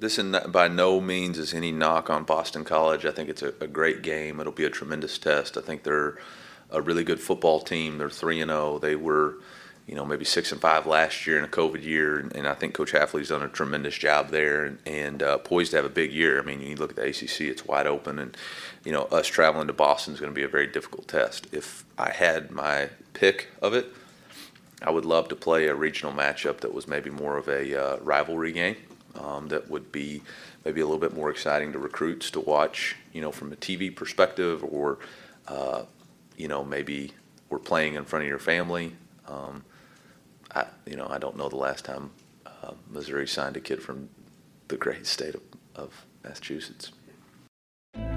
this in, by no means is any knock on Boston College. I think it's a, a, great game. It'll be a tremendous test. I think they're a really good football team. They're three and zero. Oh. They were, you know, maybe six and five last year in a COVID year, and, and I think Coach Hafley's done a tremendous job there and, and uh, poised to have a big year. I mean, you look at the ACC; it's wide open, and you know, us traveling to Boston is going to be a very difficult test. If I had my pick of it, I would love to play a regional matchup that was maybe more of a uh, rivalry game um, that would be maybe a little bit more exciting to recruits to watch, you know, from a TV perspective, or uh, you know, maybe we're playing in front of your family. Um, I, you know, I don't know the last time uh, Missouri signed a kid from the great state of, of Massachusetts.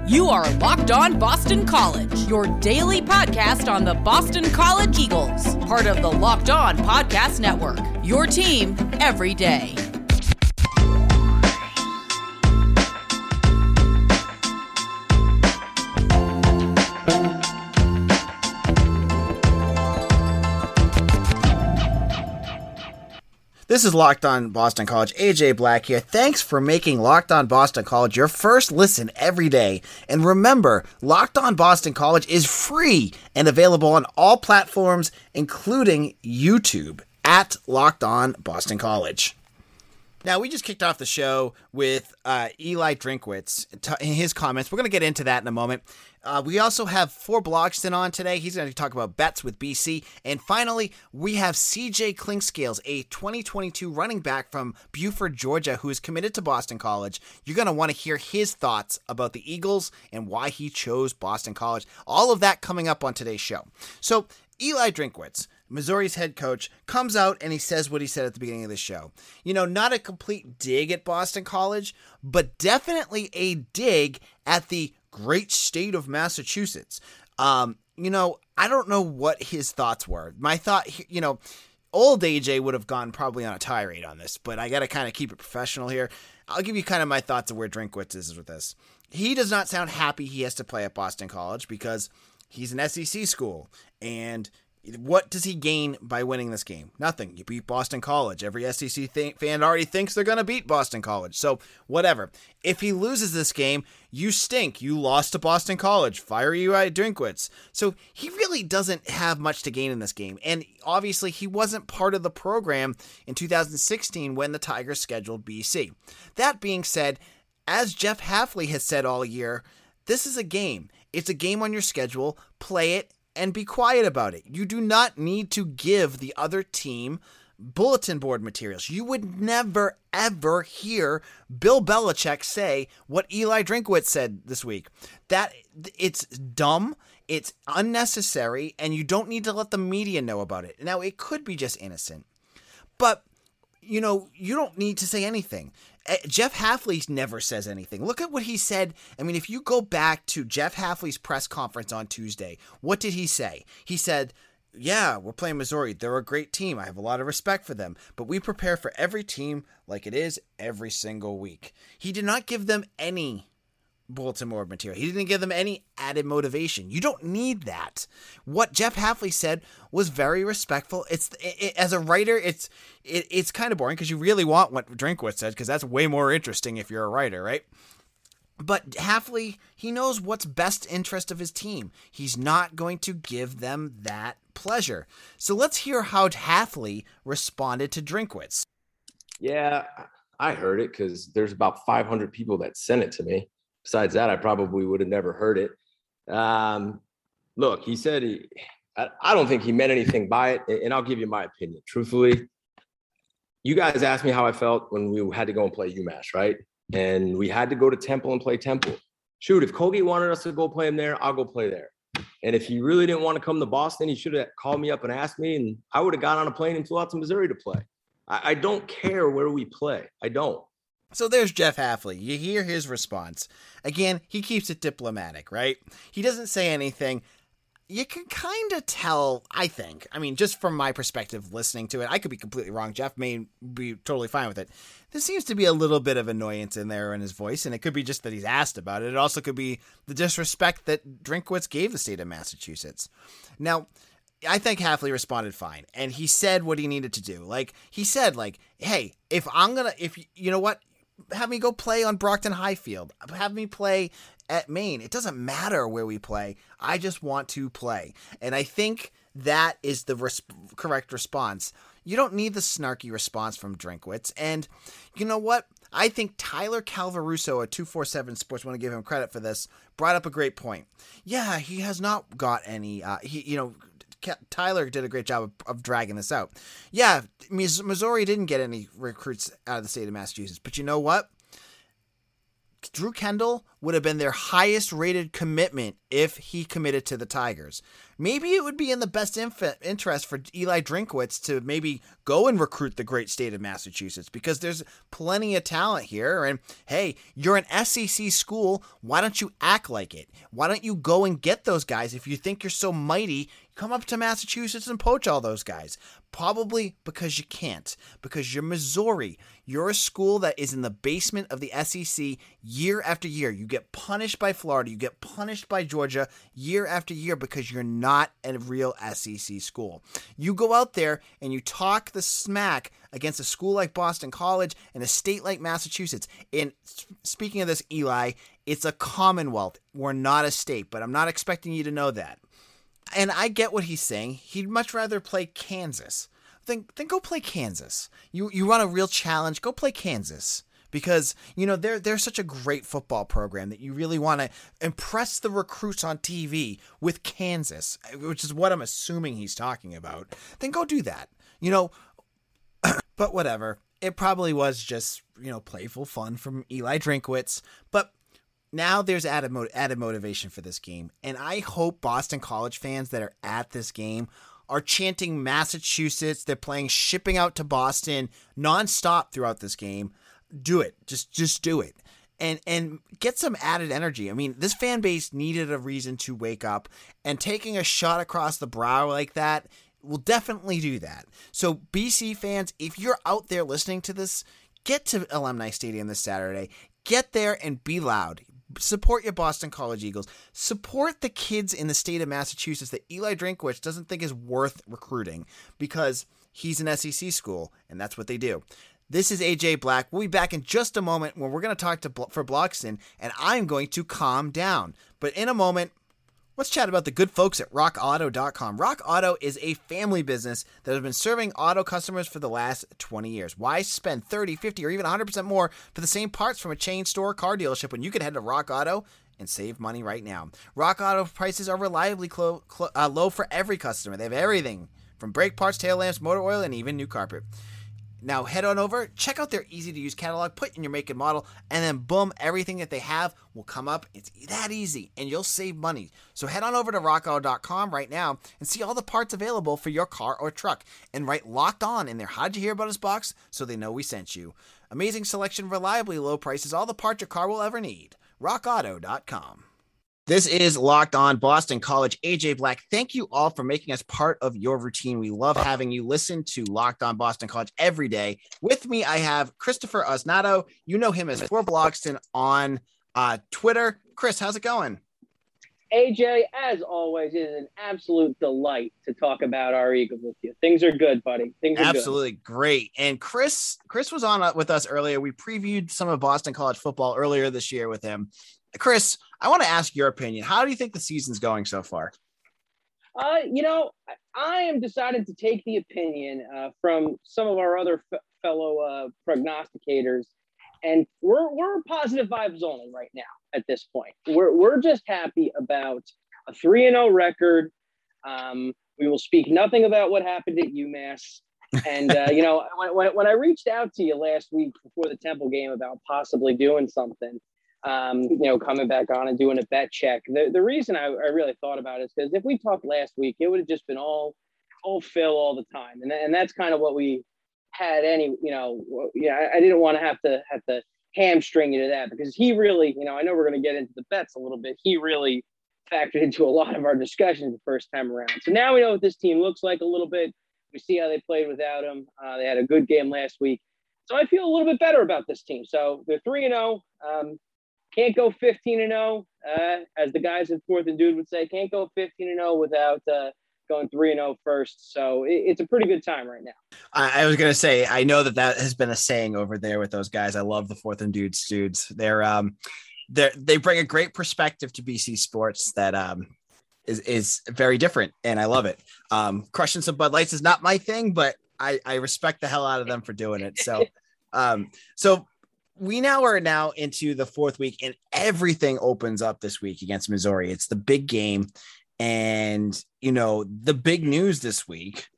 You are Locked On Boston College, your daily podcast on the Boston College Eagles, part of the Locked On Podcast Network. Your team every day. This is Locked On Boston College. AJ Black here. Thanks for making Locked On Boston College your first listen every day. And remember, Locked On Boston College is free and available on all platforms, including YouTube at Locked On Boston College. Now, we just kicked off the show with uh, Eli Drinkwitz in his comments. We're going to get into that in a moment. Uh, we also have four Blogston on today. He's going to talk about bets with BC. And finally, we have CJ Clinkscales, a 2022 running back from Buford, Georgia, who is committed to Boston College. You're going to want to hear his thoughts about the Eagles and why he chose Boston College. All of that coming up on today's show. So, Eli Drinkwitz Missouri's head coach, comes out and he says what he said at the beginning of the show. You know, not a complete dig at Boston College, but definitely a dig at the great state of Massachusetts. Um, you know, I don't know what his thoughts were. My thought, you know, old AJ would have gone probably on a tirade on this, but I got to kind of keep it professional here. I'll give you kind of my thoughts of where Drinkwitz is with this. He does not sound happy he has to play at Boston College because he's an SEC school and what does he gain by winning this game? Nothing. You beat Boston College. Every SEC th- fan already thinks they're going to beat Boston College. So, whatever. If he loses this game, you stink. You lost to Boston College. Fire you at Drinkwitz. So, he really doesn't have much to gain in this game. And obviously, he wasn't part of the program in 2016 when the Tigers scheduled BC. That being said, as Jeff Hafley has said all year, this is a game. It's a game on your schedule. Play it and be quiet about it. You do not need to give the other team bulletin board materials. You would never, ever hear Bill Belichick say what Eli Drinkwitz said this week. That it's dumb, it's unnecessary, and you don't need to let the media know about it. Now, it could be just innocent, but you know, you don't need to say anything. Eh, Jeff Hafley never says anything. Look at what he said. I mean, if you go back to Jeff Hafley's press conference on Tuesday, what did he say? He said, yeah, we're playing Missouri. They're a great team. I have a lot of respect for them, but we prepare for every team like it is every single week. He did not give them any board material. He didn't give them any added motivation. You don't need that. What Jeff Hafley said was very respectful. It's it, it, as a writer, it's it, it's kind of boring because you really want what Drinkwitz said because that's way more interesting if you're a writer, right? But Hafley, he knows what's best interest of his team. He's not going to give them that pleasure. So let's hear how Hafley responded to Drinkwitz. Yeah, I heard it because there's about 500 people that sent it to me besides that, I probably would have never heard it. Um, look, he said he, I, I don't think he meant anything by it. And I'll give you my opinion. Truthfully, you guys asked me how I felt when we had to go and play UMass, right? And we had to go to Temple and play Temple. Shoot, if Colgate wanted us to go play him there, I'll go play there. And if he really didn't want to come to Boston, he should have called me up and asked me, and I would have got on a plane and flew out to Missouri to play. I, I don't care where we play. I don't. So there's Jeff Hafley. You hear his response. Again, he keeps it diplomatic, right? He doesn't say anything. You can kind of tell, I think. I mean, just from my perspective, listening to it, I could be completely wrong. Jeff may be totally fine with it. There seems to be a little bit of annoyance in there in his voice, and it could be just that he's asked about it. It also could be the disrespect that Drinkwitz gave the state of Massachusetts. Now, I think Hafley responded fine, and he said what he needed to do. Like he said, like, "Hey, if I'm gonna, if you know what, have me go play on Brockton Highfield. Have me play at Maine. It doesn't matter where we play. I just want to play. And I think that is the res- correct response. You don't need the snarky response from Drinkwitz. And you know what? I think Tyler Calvaruso at 247 Sports, want to give him credit for this, brought up a great point. Yeah, he has not got any, uh, he, you know, Tyler did a great job of, of, dragging this out. Yeah, Missouri didn't get any recruits out of the state of Massachusetts, but you know what? Drew Kendall would have been their highest rated commitment if he committed to the Tigers. Maybe it would be in the best inf- interest for Eli Drinkwitz to maybe go and recruit the great state of Massachusetts because there's plenty of talent here. And hey, you're an SEC school. Why don't you act like it? Why don't you go and get those guys? If you think you're so mighty, come up to Massachusetts and poach all those guys. Probably because you can't, because you're Missouri. You're a school that is in the basement of the SEC year after year. You get punished by Florida, you get punished by Georgia year after year because you're not a real SEC school. You go out there and you talk the smack against a school like Boston College and a state like Massachusetts. And speaking of this, Eli, it's a commonwealth. We're not a state, but I'm not expecting you to know that and I get what he's saying. He'd much rather play Kansas. Then, then go play Kansas. You you run a real challenge. Go play Kansas because you know they're they're such a great football program that you really want to impress the recruits on TV with Kansas, which is what I'm assuming he's talking about. Then go do that. You know, but whatever. It probably was just you know playful fun from Eli Drinkwitz, but now there's added, mo- added motivation for this game. And I hope Boston College fans that are at this game are chanting Massachusetts. They're playing shipping out to Boston nonstop throughout this game. Do it. Just just do it. And and get some added energy. I mean, this fan base needed a reason to wake up and taking a shot across the brow like that will definitely do that. So BC fans, if you're out there listening to this, get to Alumni Stadium this Saturday. Get there and be loud support your Boston College Eagles. Support the kids in the state of Massachusetts that Eli Drinkwitz doesn't think is worth recruiting because he's an SEC school and that's what they do. This is AJ Black. We'll be back in just a moment when we're going to talk to for Bloxton and I'm going to calm down. But in a moment, Let's chat about the good folks at rockauto.com. Rock Auto is a family business that has been serving auto customers for the last 20 years. Why spend 30, 50, or even 100% more for the same parts from a chain store car dealership when you can head to Rock Auto and save money right now? Rock Auto prices are reliably clo- clo- uh, low for every customer. They have everything from brake parts, tail lamps, motor oil, and even new carpet. Now head on over, check out their easy to use catalog, put in your make and model, and then boom, everything that they have will come up. It's that easy, and you'll save money. So head on over to rockauto.com right now and see all the parts available for your car or truck, and write locked on in their How'd you hear about us box so they know we sent you. Amazing selection, reliably low prices, all the parts your car will ever need. rockauto.com. This is Locked On Boston College. AJ Black, thank you all for making us part of your routine. We love having you listen to Locked On Boston College every day. With me, I have Christopher Osnato. You know him as For Blogston on uh, Twitter. Chris, how's it going? AJ, as always, it is an absolute delight to talk about our Eagles with you. Things are good, buddy. Things are absolutely good. great. And Chris, Chris was on uh, with us earlier. We previewed some of Boston College football earlier this year with him. Chris, I want to ask your opinion. How do you think the season's going so far? Uh, you know, I am decided to take the opinion uh, from some of our other f- fellow uh, prognosticators, and we're we're positive vibes only right now at this point. We're we're just happy about a three and zero oh record. Um, we will speak nothing about what happened at UMass. And uh, you know, when, when, when I reached out to you last week before the Temple game about possibly doing something, um, you know, coming back on and doing a bet check. The, the reason I, I really thought about it is because if we talked last week, it would have just been all, all Phil all the time. And, and that's kind of what we had any, you know, yeah, I, I didn't want to have to have to hamstring you to that because he really, you know, I know we're going to get into the bets a little bit. He really factored into a lot of our discussions the first time around. So now we know what this team looks like a little bit. We see how they played without him. Uh, they had a good game last week. So I feel a little bit better about this team. So they're 3 and 0. Can't go 15 and 0, uh, as the guys at Fourth and Dude would say. Can't go 15 and 0 without uh, going 3 and 0 first. So it, it's a pretty good time right now. I, I was going to say, I know that that has been a saying over there with those guys. I love the fourth and dudes dudes. They're, um, they they bring a great perspective to BC sports that, um, is, is very different and I love it. Um, crushing some Bud Lights is not my thing, but I, I respect the hell out of them for doing it. So, um, so we now are now into the fourth week and everything opens up this week against Missouri. It's the big game. And, you know, the big news this week,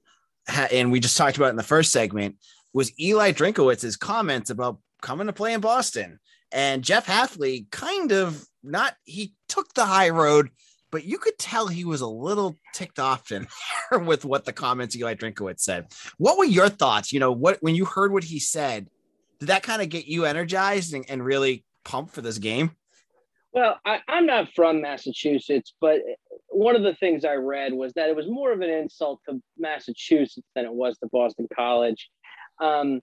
and we just talked about in the first segment, was Eli Drinkowitz's comments about coming to play in Boston. And Jeff Hafley kind of not, he took the high road, but you could tell he was a little ticked off in with what the comments Eli Drinkowitz said. What were your thoughts? You know, what when you heard what he said, did that kind of get you energized and, and really pumped for this game? Well, I, am not from Massachusetts, but one of the things I read was that it was more of an insult to Massachusetts than it was to Boston College. Um,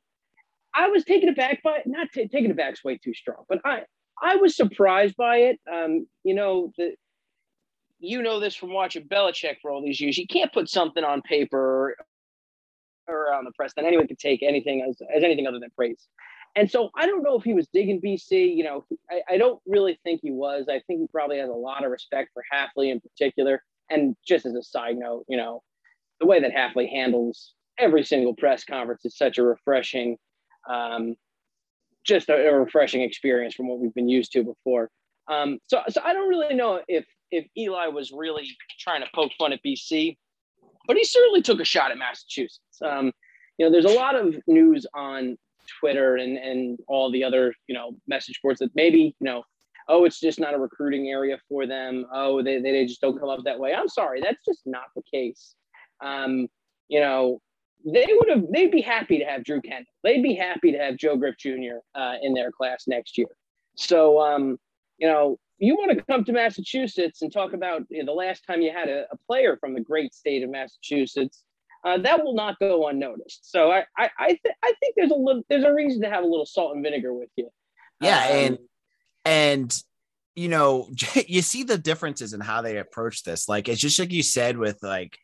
I was taken aback by not t- taken aback is way too strong, but I I was surprised by it. Um, you know, the, you know this from watching Belichick for all these years. You can't put something on paper or on the press that anyone could take anything as, as anything other than praise. And so I don't know if he was digging BC. You know, I, I don't really think he was. I think he probably has a lot of respect for Hafley in particular. And just as a side note, you know, the way that Hafley handles every single press conference is such a refreshing, um, just a, a, refreshing experience from what we've been used to before. Um, so, so I don't really know if if Eli was really trying to poke fun at BC, but he certainly took a shot at Massachusetts. Um, you know, there's a lot of news on Twitter and and all the other you know message boards that maybe you know oh it's just not a recruiting area for them. Oh they, they just don't come up that way. I'm sorry that's just not the case. Um, you know they would have they'd be happy to have drew kendall. They'd be happy to have joe griff jr uh, in their class next year. So um, you know you want to come to massachusetts and talk about you know, the last time you had a, a player from the great state of massachusetts uh, that will not go unnoticed. So I I I, th- I, think there's a little there's a reason to have a little salt and vinegar with you. Yeah, um, and and you know you see the differences in how they approach this. Like it's just like you said with like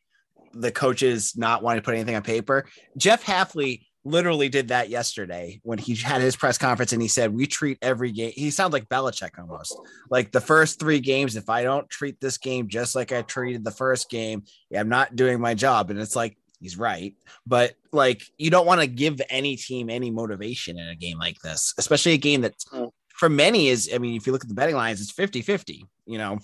the coaches not wanting to put anything on paper. Jeff Hafley literally did that yesterday when he had his press conference and he said, We treat every game. He sounds like Belichick almost. Like the first three games, if I don't treat this game just like I treated the first game, I'm not doing my job. And it's like, he's right. But like, you don't want to give any team any motivation in a game like this, especially a game that mm. for many is, I mean, if you look at the betting lines, it's 50 50, you know,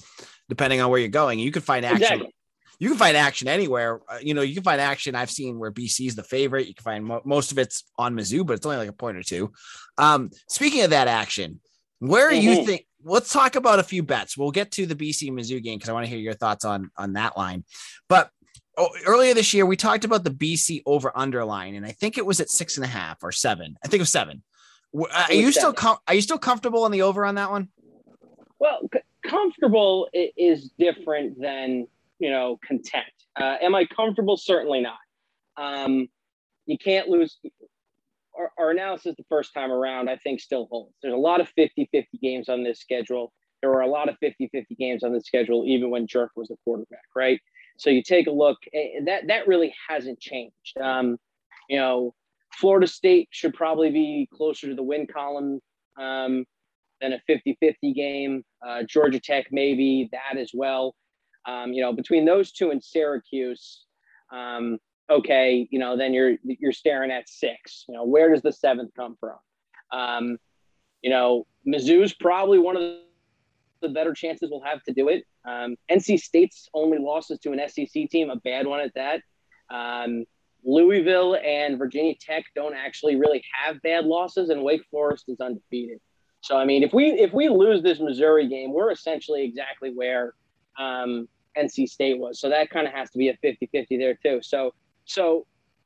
depending on where you're going. You could find action. Exactly. You can find action anywhere. Uh, you know, you can find action. I've seen where BC is the favorite. You can find mo- most of it's on Mizzou, but it's only like a point or two. Um, speaking of that action, where mm-hmm. you think? Let's talk about a few bets. We'll get to the BC Mizzou game because I want to hear your thoughts on on that line. But oh, earlier this year, we talked about the BC over underline, and I think it was at six and a half or seven. I think it was seven. Are you still com- are you still comfortable in the over on that one? Well, c- comfortable is different than you know content. Uh, am I comfortable? Certainly not. Um, you can't lose. Our, our analysis the first time around, I think, still holds. There's a lot of 50 50 games on this schedule. There were a lot of 50 50 games on the schedule, even when Jerk was the quarterback, right? So you take a look, and that that really hasn't changed. Um, you know, Florida State should probably be closer to the win column um, than a 50-50 game. Uh, Georgia Tech maybe that as well. Um, you know, between those two and Syracuse, um, okay, you know, then you're you're staring at six. You know, where does the seventh come from? Um, you know, Mizzou's probably one of the better chances we'll have to do it. Um, NC State's only losses to an SEC team, a bad one at that. Um, Louisville and Virginia Tech don't actually really have bad losses, and Wake Forest is undefeated. So I mean, if we if we lose this Missouri game, we're essentially exactly where um, NC State was. So that kind of has to be a 50-50 there too. So so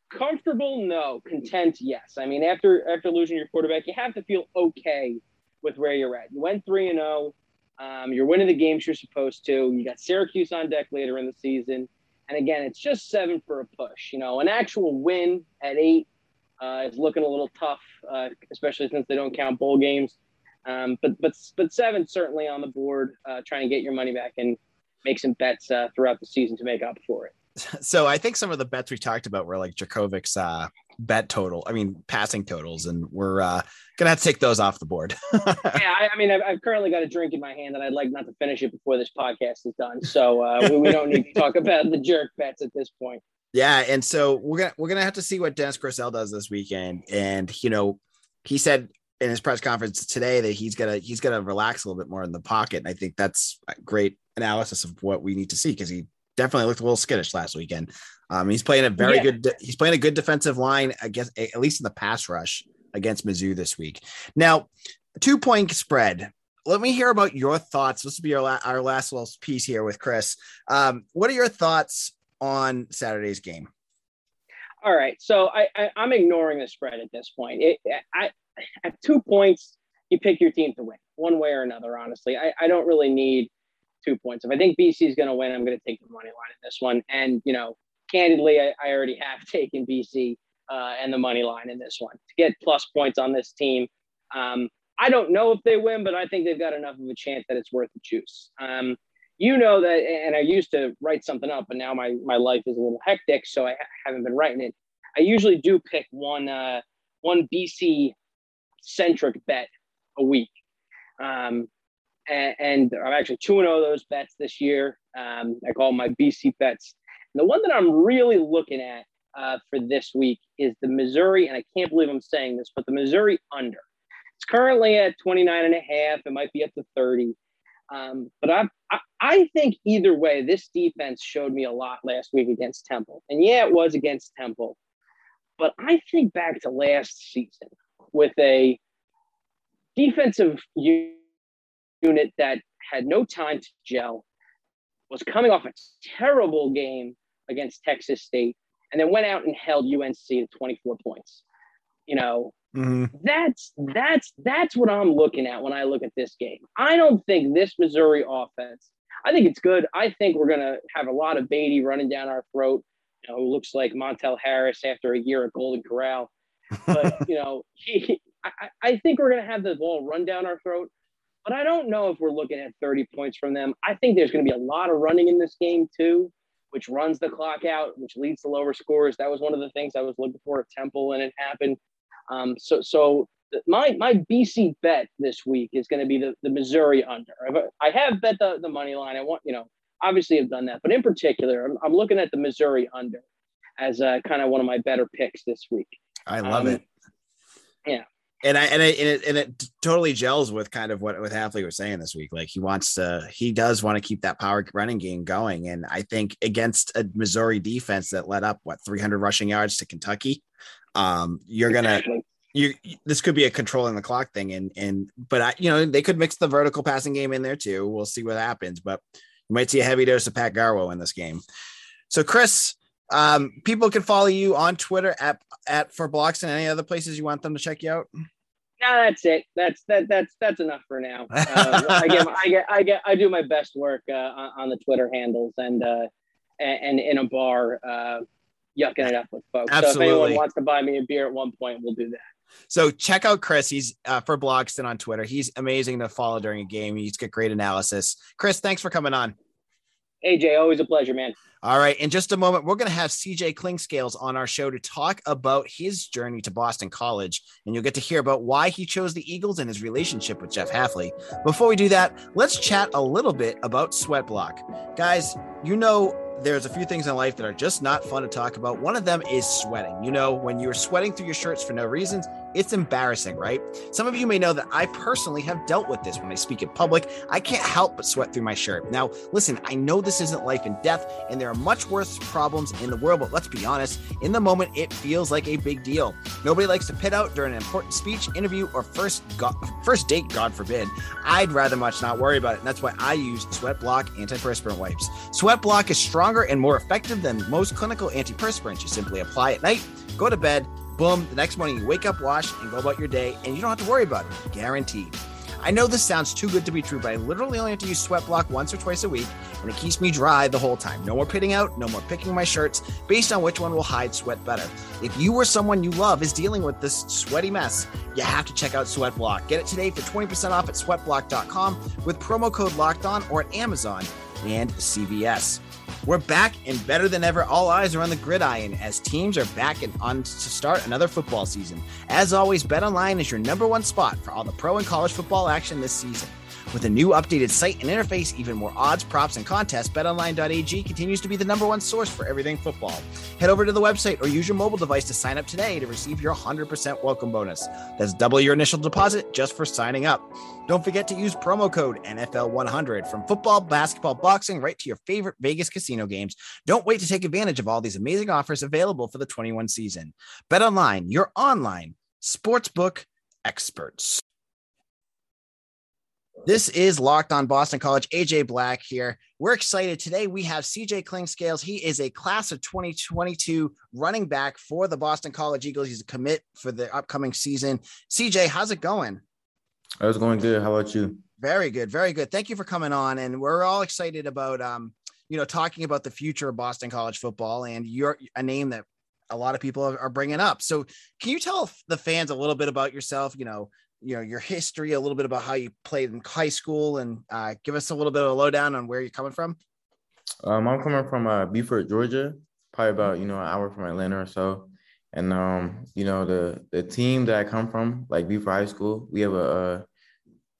comfortable, no. Content, yes. I mean, after after losing your quarterback, you have to feel okay with where you're at. You went three and zero. Oh. Um, you're winning the games you're supposed to. You got Syracuse on deck later in the season. And again, it's just seven for a push. You know, an actual win at eight uh, is looking a little tough, uh, especially since they don't count bowl games. Um, but but but seven certainly on the board, uh, trying to get your money back and make some bets uh, throughout the season to make up for it. so I think some of the bets we talked about were like Jurkovec's uh, bet total. I mean, passing totals, and we're uh, gonna have to take those off the board. yeah, I, I mean, I've, I've, currently got a drink in my hand, and I'd like not to finish it before this podcast is done. So uh, we, we, don't need to talk about the jerk bets at this point. Yeah, and so we're gonna we're gonna have to see what Dennis Grosel does this weekend, and you know, he said in his press conference today that he's gonna he's gonna relax a little bit more in the pocket, and I think that's great analysis of what we need to see because he definitely looked a little skittish last weekend. Um, he's playing a very yeah. good. He's playing a good defensive line against at least in the pass rush against Mizzou this week. Now, two point spread. Let me hear about your thoughts. This will be our, la- our last little piece here with Chris. Um, what are your thoughts on Saturday's game? All right, so I, I am ignoring the spread at this point. It, I at two points, you pick your team to win one way or another. Honestly, I, I don't really need two points. If I think BC is going to win, I'm going to take the money line in this one. And you know, candidly, I, I already have taken BC uh, and the money line in this one to get plus points on this team. Um, I don't know if they win, but I think they've got enough of a chance that it's worth the juice. Um, you know that, and I used to write something up, but now my my life is a little hectic, so I haven't been writing it. I usually do pick one uh, one BC centric bet a week. Um, and, and I'm actually two and zero oh those bets this year. Um, I call my BC bets. And the one that I'm really looking at uh, for this week is the Missouri, and I can't believe I'm saying this, but the Missouri under. It's currently at 29 and a half. It might be up to 30. Um, but I, I, I think either way, this defense showed me a lot last week against Temple. And yeah, it was against Temple. But I think back to last season with a defensive unit that had no time to gel, was coming off a terrible game against Texas State, and then went out and held UNC to 24 points. You know, mm-hmm. that's that's that's what I'm looking at when I look at this game. I don't think this Missouri offense. I think it's good. I think we're gonna have a lot of Badie running down our throat. You know, who looks like Montel Harris after a year at Golden Corral. But you know, he, I, I think we're gonna have the ball run down our throat. But I don't know if we're looking at 30 points from them. I think there's going to be a lot of running in this game too, which runs the clock out, which leads to lower scores. That was one of the things I was looking for at Temple, and it happened. Um, so, so my my BC bet this week is going to be the, the Missouri under. I have bet the, the money line. I want you know obviously I've done that, but in particular, I'm, I'm looking at the Missouri under as uh, kind of one of my better picks this week. I love um, it. Yeah and I and it, and it, and it totally gels with kind of what with Hafley was saying this week. Like he wants to, he does want to keep that power running game going, and I think against a Missouri defense that let up what 300 rushing yards to Kentucky, um, you're gonna. You, this could be a controlling the clock thing, and and but I, you know, they could mix the vertical passing game in there too. We'll see what happens, but you might see a heavy dose of Pat Garwo in this game. So, Chris, um, people can follow you on Twitter at at for blocks and any other places you want them to check you out. No, that's it. That's that that's that's enough for now. Uh, I get I get I get I do my best work uh, on the Twitter handles and uh, and, and in a bar, uh, yucking it up with folks. Absolutely. So if anyone wants to buy me a beer at one point, we'll do that. So check out Chris. He's uh, for Blogston on Twitter. He's amazing to follow during a game. He's got great analysis. Chris, thanks for coming on. AJ, always a pleasure, man. All right. In just a moment, we're going to have CJ Clinkscales on our show to talk about his journey to Boston College. And you'll get to hear about why he chose the Eagles and his relationship with Jeff Hafley. Before we do that, let's chat a little bit about Sweat Block. Guys, you know there's a few things in life that are just not fun to talk about. One of them is sweating. You know, when you're sweating through your shirts for no reason, it's embarrassing, right? Some of you may know that I personally have dealt with this when I speak in public. I can't help but sweat through my shirt. Now, listen, I know this isn't life and death, and there are much worse problems in the world, but let's be honest, in the moment, it feels like a big deal. Nobody likes to pit out during an important speech, interview, or first go- first date, God forbid. I'd rather much not worry about it, and that's why I use Sweat Block antiperspirant wipes. Sweat Block is stronger and more effective than most clinical antiperspirants. You simply apply at night, go to bed, Boom, the next morning you wake up, wash, and go about your day, and you don't have to worry about it. Guaranteed. I know this sounds too good to be true, but I literally only have to use Sweat Block once or twice a week, and it keeps me dry the whole time. No more pitting out, no more picking my shirts based on which one will hide sweat better. If you or someone you love is dealing with this sweaty mess, you have to check out Sweat Block. Get it today for 20% off at sweatblock.com with promo code locked on or at Amazon and CVS. We're back and better than ever. All eyes are on the gridiron as teams are back and on to start another football season. As always, BetOnline is your number one spot for all the pro and college football action this season. With a new updated site and interface, even more odds, props, and contests, betonline.ag continues to be the number one source for everything football. Head over to the website or use your mobile device to sign up today to receive your 100% welcome bonus. That's double your initial deposit just for signing up. Don't forget to use promo code NFL100 from football, basketball, boxing, right to your favorite Vegas casino games. Don't wait to take advantage of all these amazing offers available for the 21 season. BetOnline, your online sportsbook experts. This is Locked on Boston College. AJ Black here. We're excited. Today we have CJ Clinkscales. He is a class of 2022 running back for the Boston College Eagles. He's a commit for the upcoming season. CJ, how's it going? I was going good. How about you? Very good. Very good. Thank you for coming on. And we're all excited about um, you know, talking about the future of Boston College football and you're a name that a lot of people are bringing up. So, can you tell the fans a little bit about yourself? You know, you know your history, a little bit about how you played in high school, and uh, give us a little bit of a lowdown on where you're coming from. Um, I'm coming from uh, Buford, Georgia, probably about you know an hour from Atlanta or so. And um, you know the the team that I come from, like Buford High School, we have a, a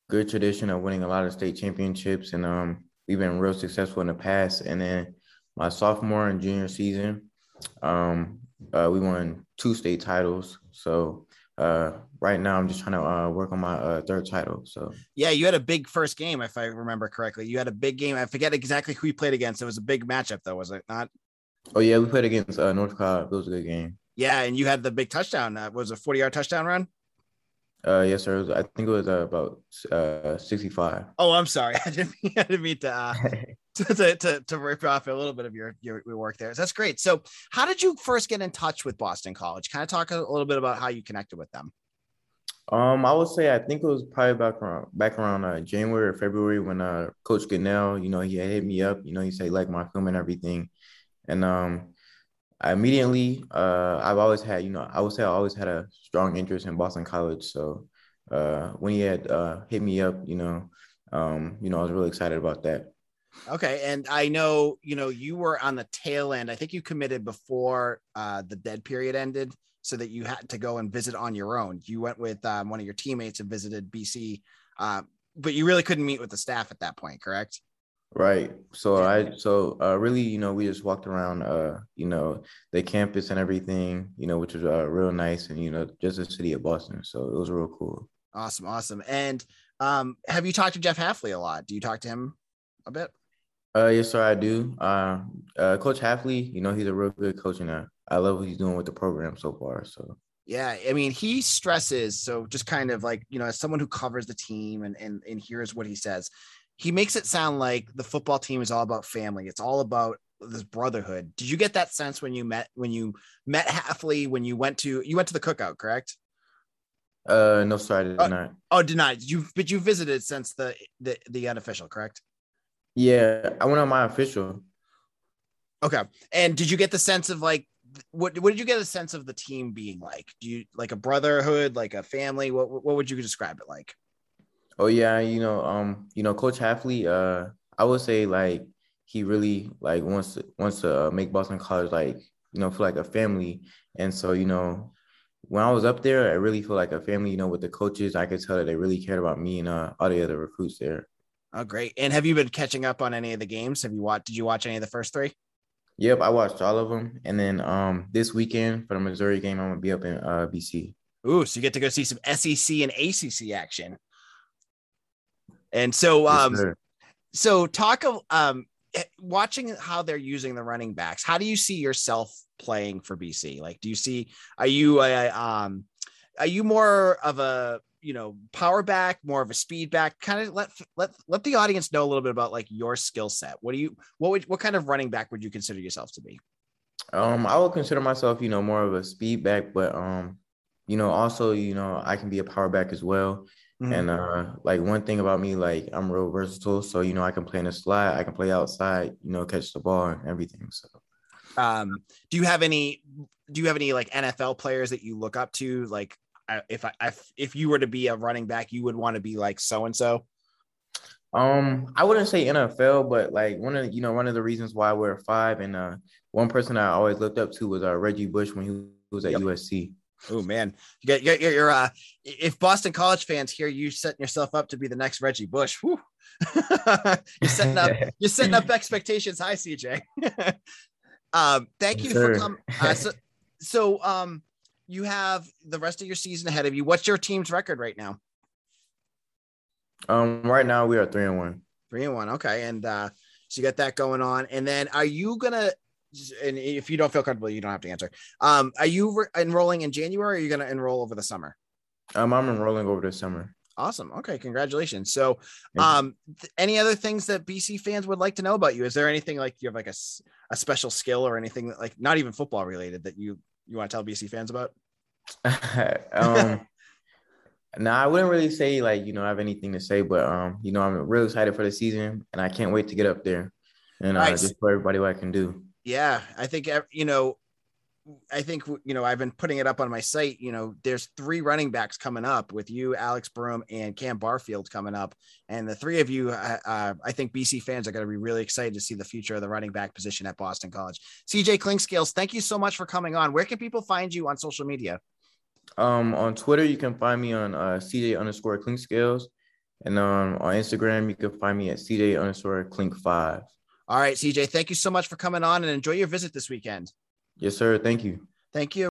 good tradition of winning a lot of state championships, and um, we've been real successful in the past. And then my sophomore and junior season, um, uh, we won two state titles. So uh, right now I'm just trying to uh, work on my uh, third title. So yeah, you had a big first game, if I remember correctly. You had a big game. I forget exactly who you played against. It was a big matchup, though, was it not? Oh yeah, we played against uh, North Cobb. It was a good game. Yeah, and you had the big touchdown. Uh, was a 40 yard touchdown run. Uh, yes, sir. Was, I think it was uh, about uh 65. Oh, I'm sorry. I didn't mean, I didn't mean to, uh, to, to, to rip off a little bit of your, your, work there. That's great. So, how did you first get in touch with Boston College? Kind of talk a little bit about how you connected with them. Um, I would say I think it was probably back around back around uh, January or February when uh Coach Goodell, you know, he hit me up. You know, he said like my film and everything, and um, I immediately uh I've always had you know I would say I always had a strong interest in Boston College. So uh when he had uh hit me up, you know, um, you know, I was really excited about that. Okay, and I know you know you were on the tail end. I think you committed before uh, the dead period ended so that you had to go and visit on your own. You went with um, one of your teammates and visited BC, uh, but you really couldn't meet with the staff at that point, correct? Right. So I so uh, really, you know, we just walked around, uh, you know, the campus and everything, you know, which was uh, real nice, and you know, just the city of Boston. So it was real cool. Awesome, awesome. And um, have you talked to Jeff Hafley a lot? Do you talk to him a bet. Uh, yes, sir, I do. Uh, uh, coach Hafley, you know, he's a real good coach, and uh, I love what he's doing with the program so far. So yeah, I mean, he stresses. So just kind of like you know, as someone who covers the team and and and hears what he says, he makes it sound like the football team is all about family. It's all about this brotherhood. Did you get that sense when you met when you met Hafley when you went to you went to the cookout, correct? Uh, no, sorry, I did uh, not. Oh, did not. You but you visited since the the the unofficial, correct? Yeah, I went on my official. Okay. And did you get the sense of like what what did you get a sense of the team being like? Do you like a brotherhood, like a family? What what would you describe it like? Oh yeah, you know, um, you know, Coach Hafley, uh, I would say like he really like wants to wants to uh, make Boston College like you know feel like a family, and so you know when I was up there, I really feel like a family. You know, with the coaches, I could tell that they really cared about me and uh, all the other recruits there. Oh, great! And have you been catching up on any of the games? Have you watched? Did you watch any of the first three? Yep, I watched all of them, and then um this weekend for the Missouri game, I'm gonna be up in uh BC. Ooh, so you get to go see some SEC and ACC action. And so, um, yes, so talk of um, eh, watching how they're using the running backs. How do you see yourself playing for BC? Like, do you see? Are you a um, are you more of a you know power back more of a speed back kind of let let let the audience know a little bit about like your skill set. What do you what would what kind of running back would you consider yourself to be? Um i would consider myself you know more of a speed back but um you know also you know i can be a power back as well. Mm-hmm. and uh like one thing about me like i'm real versatile so you know i can play in the slide i can play outside you know catch the ball and everything so. Um do you have any do you have any like nfl players that you look up to like if I if, if you were to be a running back, you would want to be like so and so. Um, I wouldn't say NFL, but like one of you know one of the reasons why we're five, and uh, one person I always looked up to was uh, Reggie Bush when he was at yep. USC. Oh man, you get you're, you're, you're, uh, if Boston College fans hear you setting yourself up to be the next Reggie Bush, you're setting up you're setting up expectations high, CJ. um, thank you for coming. Uh, so, so um, you have the rest of your season ahead of you. What's your team's record right now? Um, right now we are three and one. Three and one. Okay, and uh, so you got that going on, and then are you gonna? And if you don't feel comfortable, you don't have to answer. Um, are you re- enrolling in January? or Are you gonna enroll over the summer? Um, I'm enrolling over the summer. Awesome. Okay, congratulations. So, um, th- any other things that BC fans would like to know about you? Is there anything like you have like a, a special skill or anything that like not even football related that you you want to tell BC fans about? um, no, I wouldn't really say like you know I have anything to say, but um, you know I'm really excited for the season, and I can't wait to get up there and uh, just for everybody what I can do. Yeah, I think you know, I think you know I've been putting it up on my site. You know, there's three running backs coming up with you, Alex Broome, and Cam Barfield coming up, and the three of you, uh, uh I think BC fans are going to be really excited to see the future of the running back position at Boston College. CJ Clinkscales, thank you so much for coming on. Where can people find you on social media? Um, on Twitter, you can find me on uh, CJ underscore Clink Scales. And um, on Instagram, you can find me at CJ underscore Clink five. All right, CJ, thank you so much for coming on and enjoy your visit this weekend. Yes, sir. Thank you. Thank you.